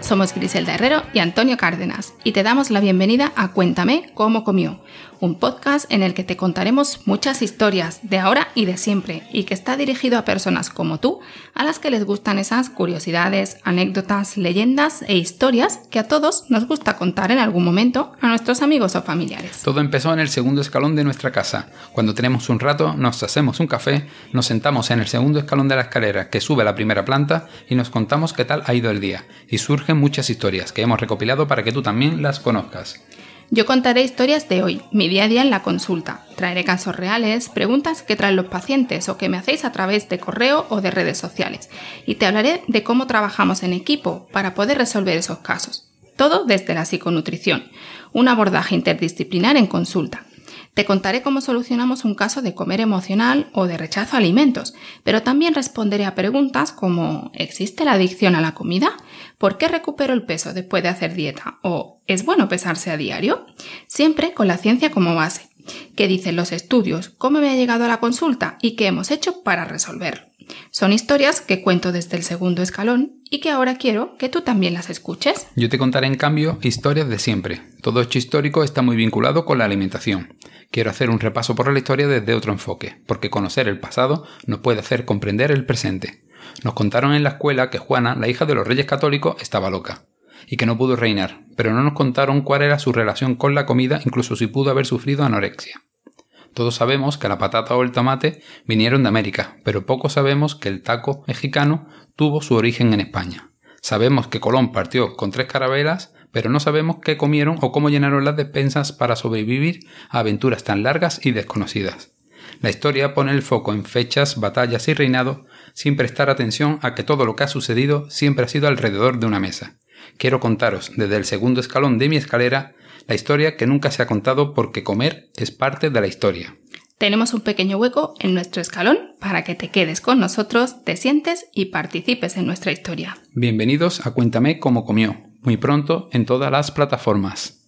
Somos Griselda Herrero y Antonio Cárdenas y te damos la bienvenida a Cuéntame cómo comió, un podcast en el que te contaremos muchas historias de ahora y de siempre y que está dirigido a personas como tú, a las que les gustan esas curiosidades, anécdotas, leyendas e historias que a todos nos gusta contar en algún momento a nuestros amigos o familiares. Todo empezó en el segundo escalón de nuestra casa. Cuando tenemos un rato, nos hacemos un café, nos sentamos en el segundo escalón de la escalera que sube a la primera planta y nos contamos qué tal ha ido el día. Y surgen muchas historias que hemos recopilado para que tú también las conozcas. Yo contaré historias de hoy, mi día a día en la consulta. Traeré casos reales, preguntas que traen los pacientes o que me hacéis a través de correo o de redes sociales. Y te hablaré de cómo trabajamos en equipo para poder resolver esos casos. Todo desde la psiconutrición, un abordaje interdisciplinar en consulta. Te contaré cómo solucionamos un caso de comer emocional o de rechazo a alimentos, pero también responderé a preguntas como ¿existe la adicción a la comida? ¿Por qué recupero el peso después de hacer dieta? ¿O es bueno pesarse a diario? Siempre con la ciencia como base. ¿Qué dicen los estudios? ¿Cómo me ha llegado a la consulta? ¿Y qué hemos hecho para resolverlo? Son historias que cuento desde el segundo escalón y que ahora quiero que tú también las escuches. Yo te contaré en cambio historias de siempre. Todo hecho histórico está muy vinculado con la alimentación. Quiero hacer un repaso por la historia desde otro enfoque, porque conocer el pasado nos puede hacer comprender el presente. Nos contaron en la escuela que Juana, la hija de los reyes católicos, estaba loca y que no pudo reinar, pero no nos contaron cuál era su relación con la comida, incluso si pudo haber sufrido anorexia. Todos sabemos que la patata o el tomate vinieron de América, pero poco sabemos que el taco mexicano tuvo su origen en España. Sabemos que Colón partió con tres carabelas, pero no sabemos qué comieron o cómo llenaron las despensas para sobrevivir a aventuras tan largas y desconocidas. La historia pone el foco en fechas, batallas y reinado sin prestar atención a que todo lo que ha sucedido siempre ha sido alrededor de una mesa. Quiero contaros desde el segundo escalón de mi escalera la historia que nunca se ha contado porque comer es parte de la historia. Tenemos un pequeño hueco en nuestro escalón para que te quedes con nosotros, te sientes y participes en nuestra historia. Bienvenidos a Cuéntame cómo comió, muy pronto en todas las plataformas.